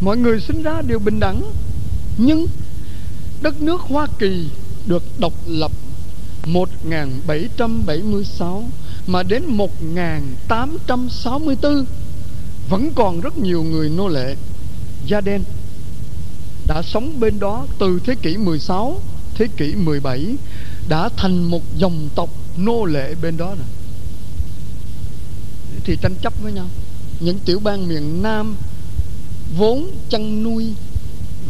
mọi người sinh ra đều bình đẳng nhưng đất nước Hoa Kỳ được độc lập 1776 mà đến 1864 vẫn còn rất nhiều người nô lệ da đen đã sống bên đó từ thế kỷ 16, thế kỷ 17 đã thành một dòng tộc nô lệ bên đó rồi. Thì tranh chấp với nhau. Những tiểu bang miền Nam vốn chăn nuôi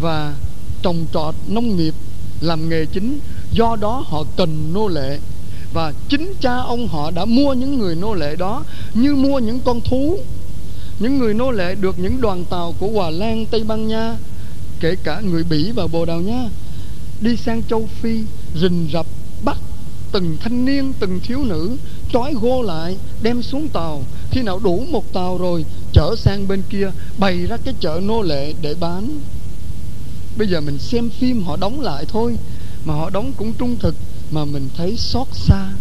và trồng trọt nông nghiệp làm nghề chính. Do đó họ cần nô lệ. Và chính cha ông họ đã mua những người nô lệ đó như mua những con thú những người nô lệ được những đoàn tàu của Hòa Lan, Tây Ban Nha kể cả người Bỉ và Bồ Đào Nha đi sang châu Phi rình rập từng thanh niên, từng thiếu nữ trói gô lại, đem xuống tàu. Khi nào đủ một tàu rồi, chở sang bên kia, bày ra cái chợ nô lệ để bán. Bây giờ mình xem phim, họ đóng lại thôi. Mà họ đóng cũng trung thực, mà mình thấy xót xa.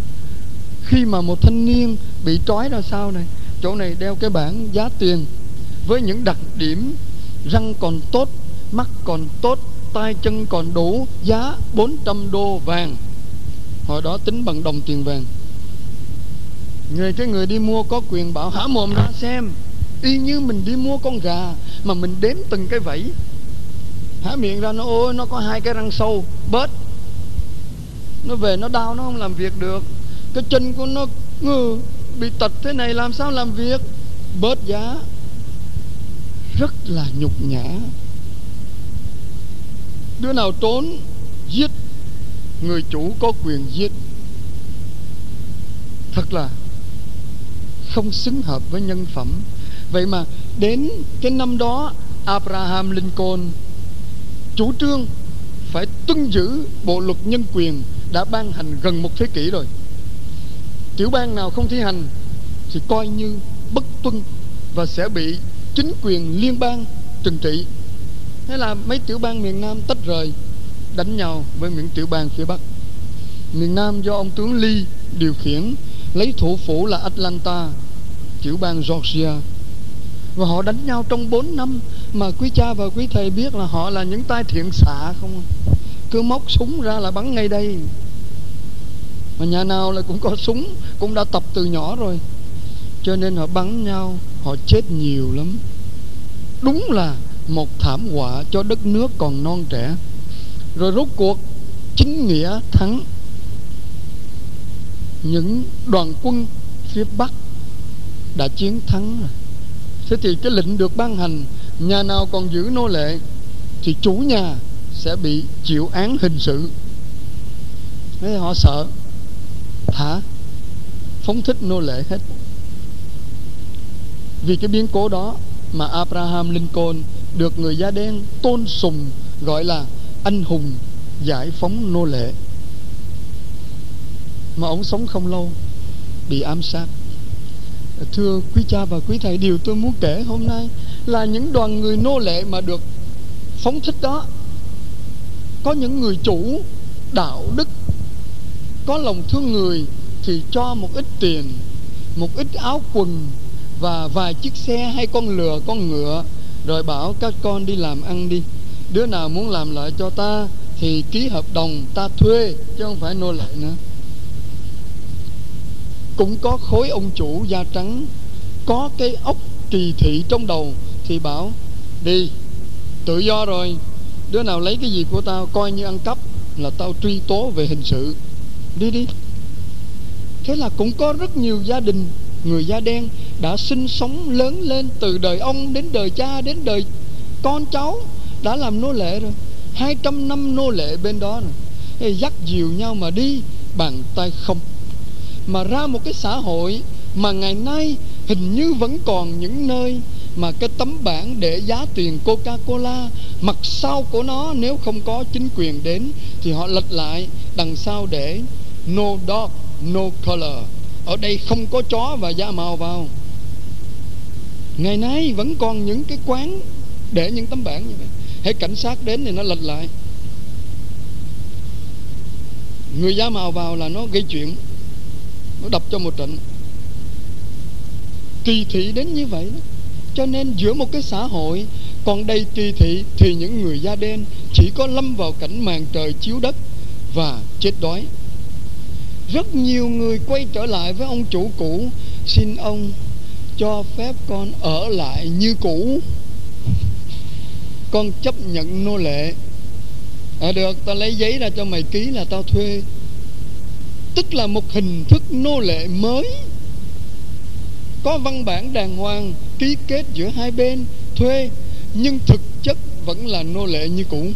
Khi mà một thanh niên bị trói ra sao này, chỗ này đeo cái bảng giá tiền với những đặc điểm, răng còn tốt, mắt còn tốt tay chân còn đủ, giá 400 đô vàng hồi đó tính bằng đồng tiền vàng. Người cái người đi mua có quyền bảo hả mồm ra xem. Y như mình đi mua con gà mà mình đếm từng cái vẫy. Há miệng ra nó ôi nó có hai cái răng sâu bớt. Nó về nó đau nó không làm việc được. Cái chân của nó ngừ, bị tật thế này làm sao làm việc? Bớt giá. Rất là nhục nhã. Đứa nào trốn giết người chủ có quyền giết. Thật là không xứng hợp với nhân phẩm. Vậy mà đến cái năm đó, Abraham Lincoln, chủ trương phải tuân giữ bộ luật nhân quyền đã ban hành gần một thế kỷ rồi. Tiểu bang nào không thi hành thì coi như bất tuân và sẽ bị chính quyền liên bang trừng trị. Thế là mấy tiểu bang miền Nam tách rời đánh nhau với những tiểu bang phía Bắc. Miền Nam do ông tướng Lee điều khiển, lấy thủ phủ là Atlanta, tiểu bang Georgia. Và họ đánh nhau trong 4 năm mà quý cha và quý thầy biết là họ là những tai thiện xạ không? Cứ móc súng ra là bắn ngay đây. Mà nhà nào là cũng có súng, cũng đã tập từ nhỏ rồi. Cho nên họ bắn nhau, họ chết nhiều lắm. Đúng là một thảm họa cho đất nước còn non trẻ rồi rốt cuộc, chính nghĩa thắng những đoàn quân phía bắc đã chiến thắng rồi. Thế thì cái lệnh được ban hành, nhà nào còn giữ nô lệ thì chủ nhà sẽ bị chịu án hình sự. Thế họ sợ thả phóng thích nô lệ hết. Vì cái biến cố đó mà Abraham Lincoln được người da đen tôn sùng gọi là anh hùng giải phóng nô lệ. Mà ông sống không lâu, bị ám sát. Thưa quý cha và quý thầy, điều tôi muốn kể hôm nay là những đoàn người nô lệ mà được phóng thích đó, có những người chủ đạo đức, có lòng thương người thì cho một ít tiền, một ít áo quần và vài chiếc xe hay con lừa, con ngựa, rồi bảo các con đi làm ăn đi đứa nào muốn làm lại cho ta thì ký hợp đồng ta thuê, chứ không phải nô lệ nữa. Cũng có khối ông chủ da trắng, có cái ốc trì thị trong đầu thì bảo, đi, tự do rồi, đứa nào lấy cái gì của tao coi như ăn cắp là tao truy tố về hình sự. Đi đi. Thế là cũng có rất nhiều gia đình, người da đen đã sinh sống lớn lên từ đời ông đến đời cha đến đời con cháu đã làm nô lệ rồi. 200 năm nô lệ bên đó rồi. Dắt dìu nhau mà đi, bàn tay không. Mà ra một cái xã hội mà ngày nay hình như vẫn còn những nơi mà cái tấm bảng để giá tiền Coca-Cola, mặt sau của nó nếu không có chính quyền đến thì họ lật lại đằng sau để no dog, no color. Ở đây không có chó và da màu vào. Ngày nay vẫn còn những cái quán để những tấm bảng như vậy hãy cảnh sát đến thì nó lật lại. Người da màu vào là nó gây chuyện, nó đập cho một trận. Kỳ thị đến như vậy đó. Cho nên giữa một cái xã hội, còn đây kỳ thị thì những người da đen chỉ có lâm vào cảnh màn trời chiếu đất và chết đói. Rất nhiều người quay trở lại với ông chủ cũ, xin ông cho phép con ở lại như cũ con chấp nhận nô lệ. À, được tao lấy giấy ra cho mày ký là tao thuê. Tức là một hình thức nô lệ mới. Có văn bản đàng hoàng ký kết giữa hai bên thuê nhưng thực chất vẫn là nô lệ như cũ.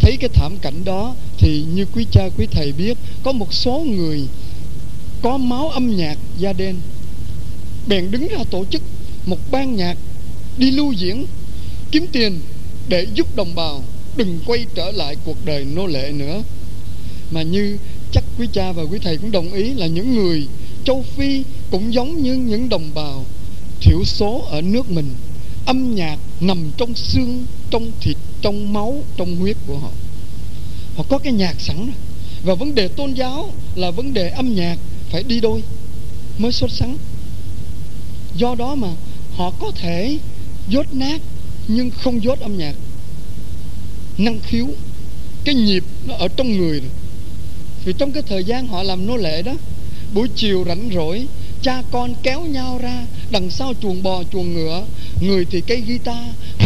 Thấy cái thảm cảnh đó thì như quý cha quý thầy biết có một số người có máu âm nhạc da đen. Bèn đứng ra tổ chức một ban nhạc đi lưu diễn, kiếm tiền để giúp đồng bào đừng quay trở lại cuộc đời nô lệ nữa. Mà như chắc quý cha và quý thầy cũng đồng ý là những người châu Phi cũng giống như những đồng bào thiểu số ở nước mình, âm nhạc nằm trong xương, trong thịt, trong máu, trong huyết của họ. Họ có cái nhạc sẵn rồi và vấn đề tôn giáo là vấn đề âm nhạc phải đi đôi mới xuất sắc. do đó mà họ có thể dốt nát nhưng không dốt âm nhạc năng khiếu, cái nhịp nó ở trong người rồi. vì trong cái thời gian họ làm nô lệ đó, buổi chiều rảnh rỗi, cha con kéo nhau ra, đằng sau chuồng bò, chuồng ngựa, người thì cây guitar,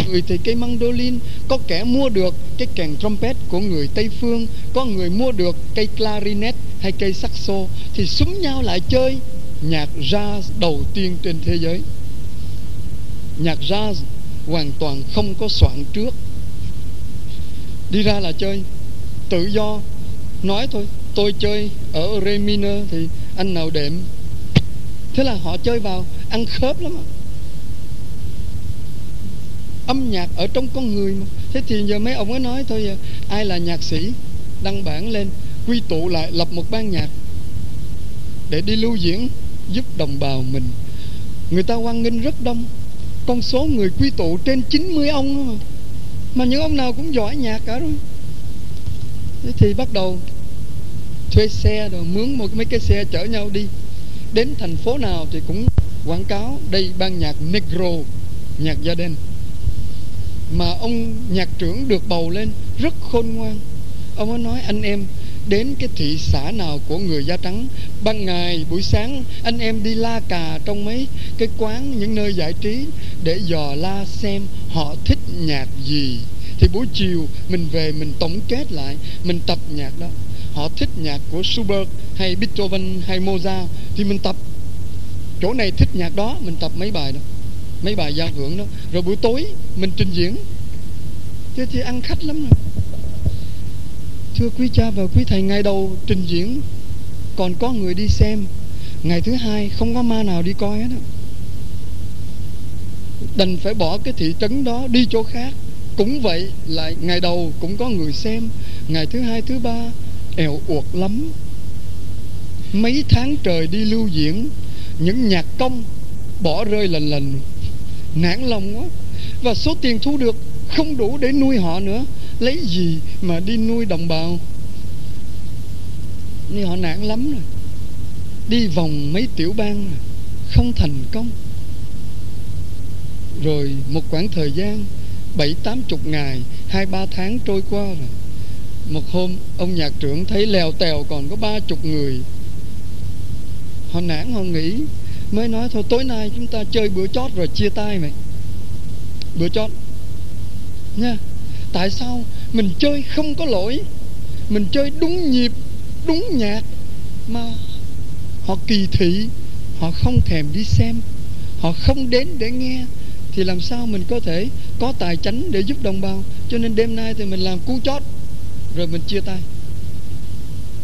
người thì cây mandolin, có kẻ mua được cái kèn trumpet của người tây phương, có người mua được cây clarinet hay cây saxo thì súng nhau lại chơi nhạc jazz đầu tiên trên thế giới nhạc jazz hoàn toàn không có soạn trước. Đi ra là chơi, tự do. Nói thôi, tôi chơi ở re minor thì anh nào đệm. Thế là họ chơi vào, ăn khớp lắm âm nhạc ở trong con người mà. Thế thì giờ mấy ông ấy nói thôi, ai là nhạc sĩ, đăng bản lên, quy tụ lại, lập một ban nhạc để đi lưu diễn, giúp đồng bào mình. Người ta quan nghênh rất đông con số người quy tụ trên 90 ông mà mà những ông nào cũng giỏi nhạc cả rồi. Thế thì bắt đầu thuê xe rồi mướn một mấy cái xe chở nhau đi. Đến thành phố nào thì cũng quảng cáo đây ban nhạc negro, nhạc gia đình mà ông nhạc trưởng được bầu lên rất khôn ngoan. Ông ấy nói, anh em đến cái thị xã nào của người da trắng. Ban ngày, buổi sáng, anh em đi la cà trong mấy cái quán, những nơi giải trí để dò la xem họ thích nhạc gì. Thì buổi chiều, mình về, mình tổng kết lại, mình tập nhạc đó. Họ thích nhạc của Schubert hay Beethoven hay Mozart, thì mình tập. Chỗ này thích nhạc đó, mình tập mấy bài đó, mấy bài giao hưởng đó. Rồi buổi tối, mình trình diễn. Chứ thì ăn khách lắm rồi thưa quý cha và quý thầy, ngày đầu trình diễn, còn có người đi xem. Ngày thứ hai, không có ma nào đi coi hết đó đành phải bỏ cái thị trấn đó đi chỗ khác. Cũng vậy, lại ngày đầu cũng có người xem. Ngày thứ hai, thứ ba, eo uột lắm. Mấy tháng trời đi lưu diễn, những nhạc công bỏ rơi lần lần nản lòng quá. Và số tiền thu được không đủ để nuôi họ nữa lấy gì mà đi nuôi đồng bào? Nhưng họ nản lắm rồi. Đi vòng mấy tiểu bang rồi, không thành công. Rồi một khoảng thời gian, bảy, tám chục ngày, hai, ba tháng trôi qua rồi. Một hôm, ông nhạc trưởng thấy lèo tèo còn có ba chục người. Họ nản, họ nghĩ, mới nói thôi, tối nay chúng ta chơi bữa chót rồi, chia tay mày. Bữa chót. Nha tại sao mình chơi không có lỗi? Mình chơi đúng nhịp, đúng nhạc mà họ kỳ thị, họ không thèm đi xem, họ không đến để nghe. Thì làm sao mình có thể có tài chánh để giúp đồng bào? Cho nên đêm nay thì mình làm cú chót, rồi mình chia tay.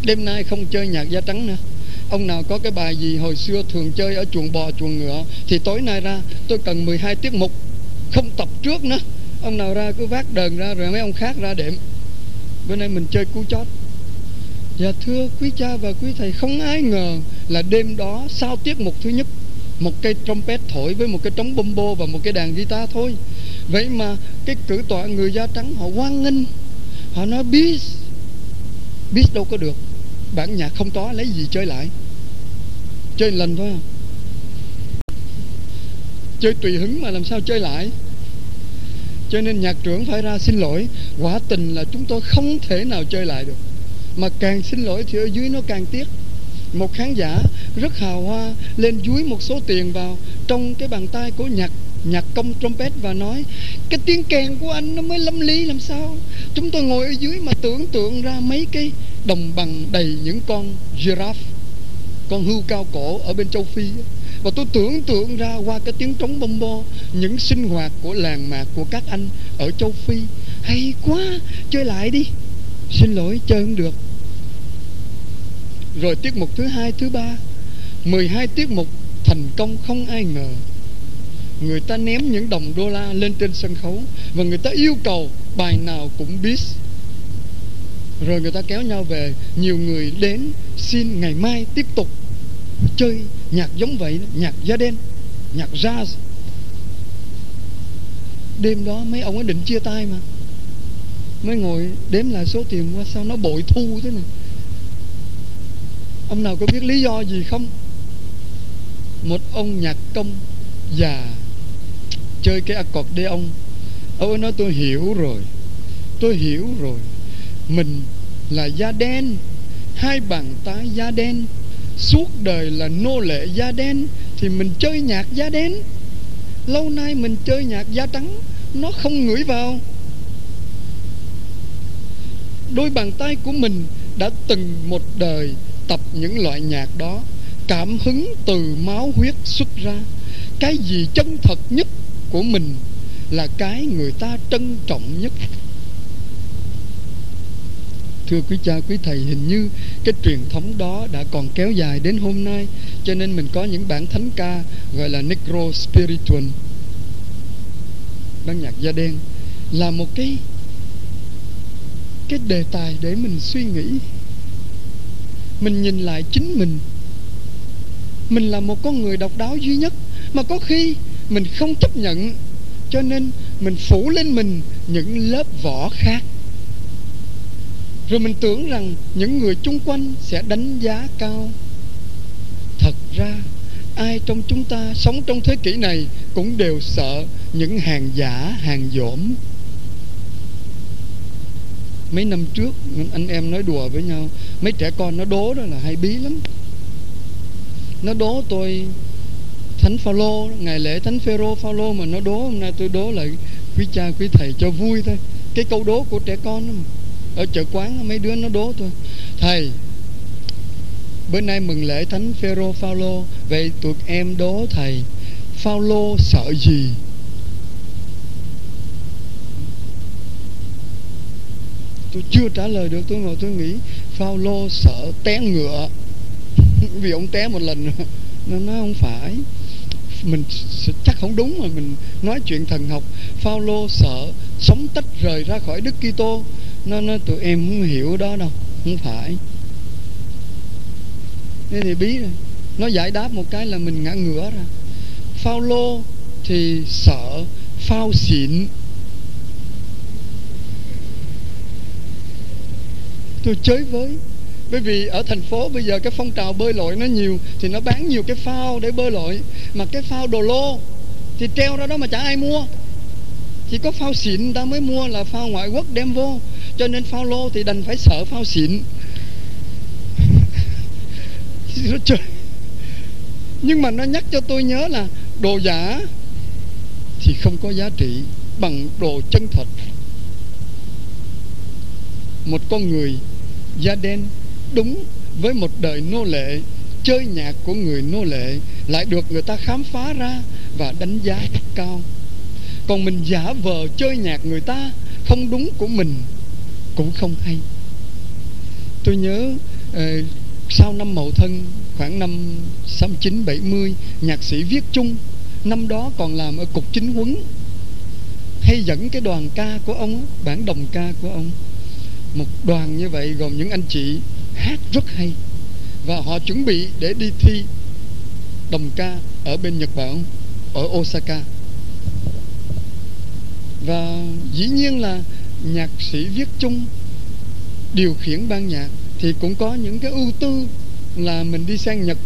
Đêm nay không chơi nhạc da trắng nữa. Ông nào có cái bài gì hồi xưa thường chơi ở chuồng bò, chuồng ngựa, thì tối nay ra tôi cần 12 tiết mục không tập trước nữa ông nào ra cứ vác đờn ra rồi mấy ông khác ra đệm. Bữa nay mình chơi cú chót. Dạ thưa quý cha và quý thầy, Không ai ngờ là đêm đó Sau tiết mục thứ nhất, Một cây trompet thổi với một cái trống bom bô Và một cái đàn guitar thôi. Vậy mà cái cử tọa người da trắng Họ hoan nghênh. Họ nói, biết Biết đâu có được. Bản nhạc không có, lấy gì chơi lại? Chơi lần thôi à. Chơi tùy hứng mà làm sao chơi lại? Cho nên nhạc trưởng phải ra xin lỗi. Quả tình là chúng tôi không thể nào chơi lại được. Mà càng xin lỗi thì ở dưới nó càng tiếc. Một khán giả rất hào hoa lên dưới một số tiền vào trong cái bàn tay của nhạc nhạc công trumpet và nói, cái tiếng kèn của anh nó mới lâm ly làm sao? Chúng tôi ngồi ở dưới mà tưởng tượng ra mấy cái đồng bằng đầy những con giraffe, con hươu cao cổ ở bên châu phi và tôi tưởng tượng ra qua cái tiếng trống bông bo, những sinh hoạt của làng mạc của các anh ở châu phi. Hay quá, chơi lại đi. Xin lỗi, chơi không được. Rồi tiết mục thứ hai, thứ ba. 12 tiết mục thành công không ai ngờ. Người ta ném những đồng đô la lên trên sân khấu và người ta yêu cầu bài nào cũng biết. Rồi người ta kéo nhau về, nhiều người đến xin ngày mai tiếp tục chơi nhạc giống vậy nhạc da đen, nhạc jazz. Đêm đó mấy ông ấy định chia tay mà. Mới ngồi đếm lại số tiền qua sao nó bội thu thế này. Ông nào có biết lý do gì không? Một ông nhạc công già chơi cái accordion ông ấy nói, tôi hiểu rồi, tôi hiểu rồi. Mình là da đen, hai bàn tay da đen suốt đời là nô lệ da đen thì mình chơi nhạc da đen. Lâu nay mình chơi nhạc da trắng, nó không ngửi vào. Đôi bàn tay của mình đã từng một đời tập những loại nhạc đó. Cảm hứng từ máu huyết xuất ra. Cái gì chân thật nhất của mình là cái người ta trân trọng nhất thưa quý cha, quý thầy, hình như cái truyền thống đó đã còn kéo dài đến hôm nay, cho nên mình có những bản thánh ca gọi là necro spiritual. Ban nhạc da đen là một cái cái đề tài để mình suy nghĩ. Mình nhìn lại chính mình. Mình là một con người độc đáo duy nhất, mà có khi mình không chấp nhận, cho nên mình phủ lên mình những lớp vỏ khác rồi mình tưởng rằng những người chung quanh sẽ đánh giá cao. Thật ra, ai trong chúng ta sống trong thế kỷ này cũng đều sợ những hàng giả, hàng dỗm mấy năm trước anh em nói đùa với nhau, mấy trẻ con nó đố đó là hay bí lắm. Nó đố tôi, thánh phaolô ngày lễ thánh phêrô phaolô mà nó đố hôm nay tôi đố lại quý cha quý thầy cho vui thôi. Cái câu đố của trẻ con đó mà ở chợ quán, mấy đứa nó đố tôi thầy, bữa nay mừng lễ thánh phêrô phaolô. Vậy tụi em đố thầy, phaolô sợ gì? Tôi chưa trả lời được, tôi ngồi tôi nghĩ, phaolô sợ té ngựa. Vì ông té một lần, nó nói không phải. Mình chắc không đúng mà mình nói chuyện thần học. Phaolô sợ sống tách rời ra khỏi Đức Kitô nó nó tụi em không hiểu đó đâu, không phải. Nên thì bí rồi. Nó giải đáp một cái là mình ngã ngửa ra. Phao lô thì sợ, phao xịn. Tôi chơi với, bởi vì ở thành phố bây giờ cái phong trào bơi lội nó nhiều, thì nó bán nhiều cái phao để bơi lội. Mà cái phao đồ lô thì treo ra đó mà chả ai mua. Chỉ có phao xịn ta mới mua là phao ngoại quốc đem vô cho nên phao lô thì đành phải sợ phao xịn. Nó chơi nhưng mà nó nhắc cho tôi nhớ là đồ giả thì không có giá trị bằng đồ chân thật. Một con người da đen đúng với một đời nô lệ, chơi nhạc của người nô lệ lại được người ta khám phá ra và đánh giá cao. Còn mình giả vờ chơi nhạc người ta không đúng của mình cũng không hay. Tôi nhớ uh, sau năm mậu thân khoảng năm 69 70 nhạc sĩ viết chung năm đó còn làm ở cục chính huấn hay dẫn cái đoàn ca của ông bản đồng ca của ông. Một đoàn như vậy gồm những anh chị hát rất hay và họ chuẩn bị để đi thi đồng ca ở bên Nhật Bản ở Osaka. Và dĩ nhiên là nhạc sĩ viết chung, điều khiển ban nhạc thì cũng có những cái ưu tư là mình đi sang Nhật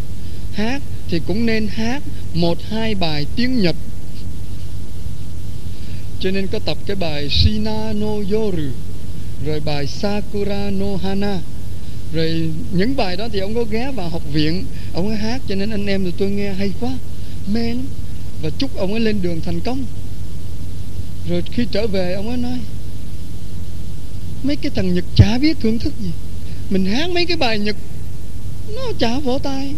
hát thì cũng nên hát một, hai bài tiếng Nhật. Cho nên có tập cái bài Shina no Yoru, rồi bài Sakura no Hana. Rồi những bài đó thì ông có ghé vào học viện, ông ấy hát, cho nên anh em tụi tôi nghe hay quá, mê lắm. Và chúc ông ấy lên đường thành công. Rồi khi trở về, ông ấy nói mấy cái thằng nhật chả biết thưởng thức gì. Mình hát mấy cái bài nhật, nó chả vỗ tay.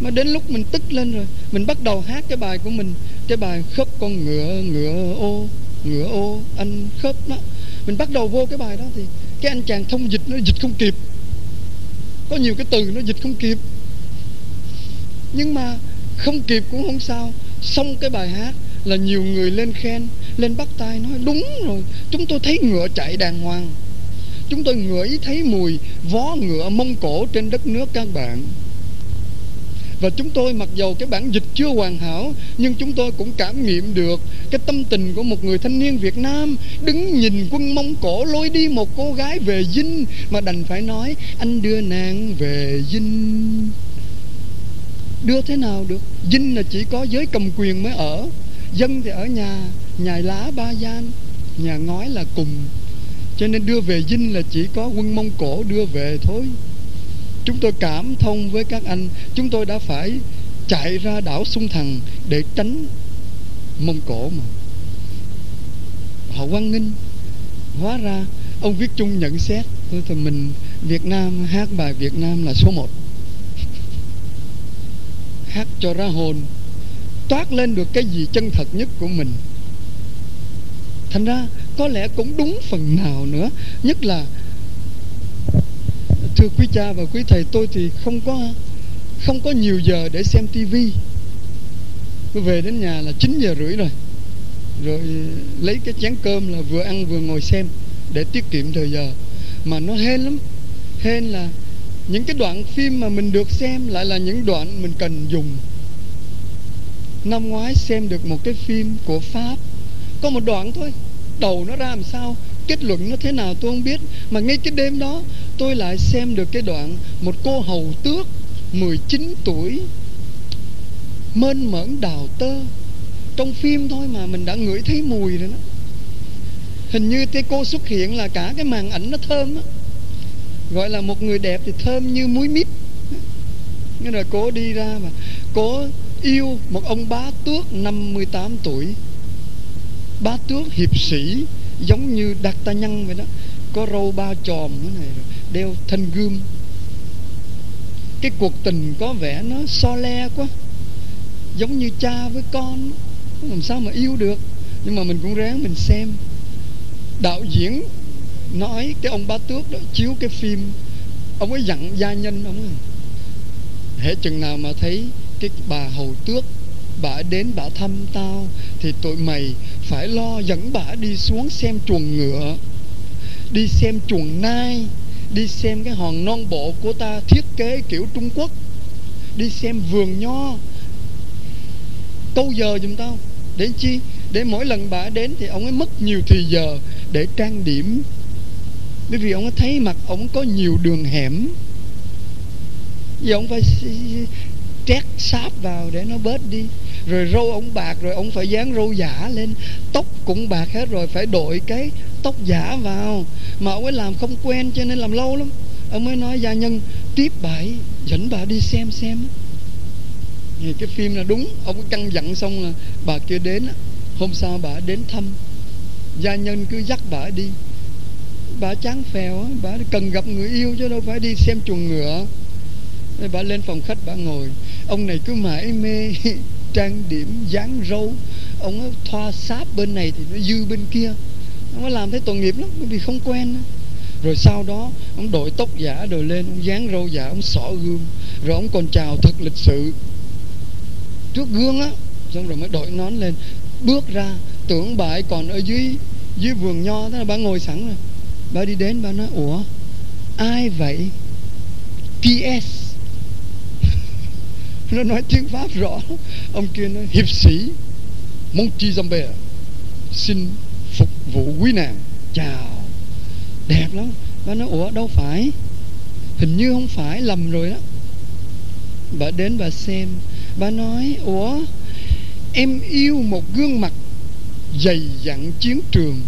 Mà đến lúc mình tức lên rồi, mình bắt đầu hát cái bài của mình, cái bài khớp con ngựa ngựa ô ngựa ô, anh khớp đó. Mình bắt đầu vô cái bài đó thì cái anh chàng thông dịch nó dịch không kịp. Có nhiều cái từ nó dịch không kịp. Nhưng mà không kịp cũng không sao. Xong cái bài hát là nhiều người lên khen lên bắt tay nói, đúng rồi, chúng tôi thấy ngựa chạy đàng hoàng. Chúng tôi ngửi thấy mùi vó ngựa mông cổ trên đất nước các bạn. Và chúng tôi mặc dầu cái bản dịch chưa hoàn hảo, nhưng chúng tôi cũng cảm nghiệm được cái tâm tình của một người thanh niên Việt Nam đứng nhìn quân Mông Cổ lôi đi một cô gái về dinh mà đành phải nói, anh đưa nàng về dinh. Đưa thế nào được? Dinh là chỉ có giới cầm quyền mới ở, dân thì ở nhà nhà lá ba gian nhà ngói là cùng. Cho nên đưa về dinh là chỉ có quân mông cổ đưa về thôi. Chúng tôi cảm thông với các anh. Chúng tôi đã phải chạy ra đảo sung thần để tránh mông cổ mà. Họ quan nghênh. Hóa ra, ông viết chung nhận xét tôi thì mình việt nam, hát bài việt nam là số một. Hát cho ra hồn. Toát lên được cái gì chân thật nhất của mình thành ra có lẽ cũng đúng phần nào nữa. Nhất là, thưa quý cha và quý thầy, tôi thì không có không có nhiều giờ để xem tivi tôi về đến nhà là 9 giờ rưỡi rồi. Rồi lấy cái chén cơm là vừa ăn vừa ngồi xem để tiết kiệm thời giờ. Mà nó hên lắm. Hên là những cái đoạn phim mà mình được xem lại là những đoạn mình cần dùng. Năm ngoái xem được một cái phim của pháp. Có một đoạn thôi đầu nó ra làm sao, kết luận nó thế nào tôi không biết. Mà ngay cái đêm đó, tôi lại xem được cái đoạn một cô hầu tước 19 tuổi mơn mởn đào tơ. Trong phim thôi mà, mình đã ngửi thấy mùi rồi đó. Hình như cái cô xuất hiện là cả cái màn ảnh nó thơm á. Gọi là một người đẹp thì thơm như muối mít. Nghĩa là cô đi ra mà cô yêu một ông bá tước 58 tuổi bá tước hiệp sĩ, giống như đặc ta nhân vậy đó. Có râu ba tròn thế này đeo thanh gươm. Cái cuộc tình có vẻ nó so le quá. Giống như cha với con làm sao mà yêu được. Nhưng mà mình cũng ráng mình xem. Đạo diễn nói cái ông bá tước đó, chiếu cái phim. Ông ấy dặn gia nhân ông ấy, hễ chừng nào mà thấy cái bà hầu tước bả đến bả thăm tao, thì tụi mày phải lo dẫn bả đi xuống xem chuồng ngựa, đi xem chuồng nai, đi xem cái hòn non bộ của ta thiết kế kiểu trung quốc, đi xem vườn nho. Câu giờ giùm tao. Để chi? Để mỗi lần bà đến thì ông ấy mất nhiều thì giờ để trang điểm. Bởi vì ông ấy thấy mặt ông có nhiều đường hẻm. Vì ông phải trét sáp vào để nó bớt đi. Rồi râu ông bạc, rồi ông phải dán râu giả lên. Tóc cũng bạc hết rồi, phải đội cái tóc giả vào. Mà ông ấy làm không quen cho nên làm lâu lắm. Ông mới nói, gia nhân, tiếp bà ấy, dẫn bà đi xem xem. Thì cái phim là đúng, ông ấy căn dặn xong là bà kia đến hôm sau bà đến thăm. Gia nhân cứ dắt bà đi. Bà chán phèo bà cần gặp người yêu chứ đâu phải đi xem chuồng ngựa. Bà lên phòng khách bà ngồi ông này cứ mãi mê trang điểm, dáng râu. Ông ấy thoa sáp bên này thì nó dư bên kia. Ông ấy làm thấy tội nghiệp lắm, bởi vì không quen rồi sau đó, ông đội tóc giả rồi lên, ông dán râu giả, ông xỏ gương rồi ông còn chào thật lịch sự. Trước gương á, xong rồi mới đội nón lên. Bước ra, tưởng bà ấy còn ở dưới dưới vườn nho thế là bà ngồi sẵn rồi. Bà đi đến, bà nói, ủa, ai vậy? Ps nó nói tiếng pháp rõ. Ông kia nói, hiệp sĩ Monty Zambe xin phục vụ quý nàng. Chào. Đẹp lắm. Bà nói, ủa, đâu phải. Hình như không phải, lầm rồi đó. Bà đến bà xem. Bà nói, ủa, em yêu một gương mặt dày dặn chiến trường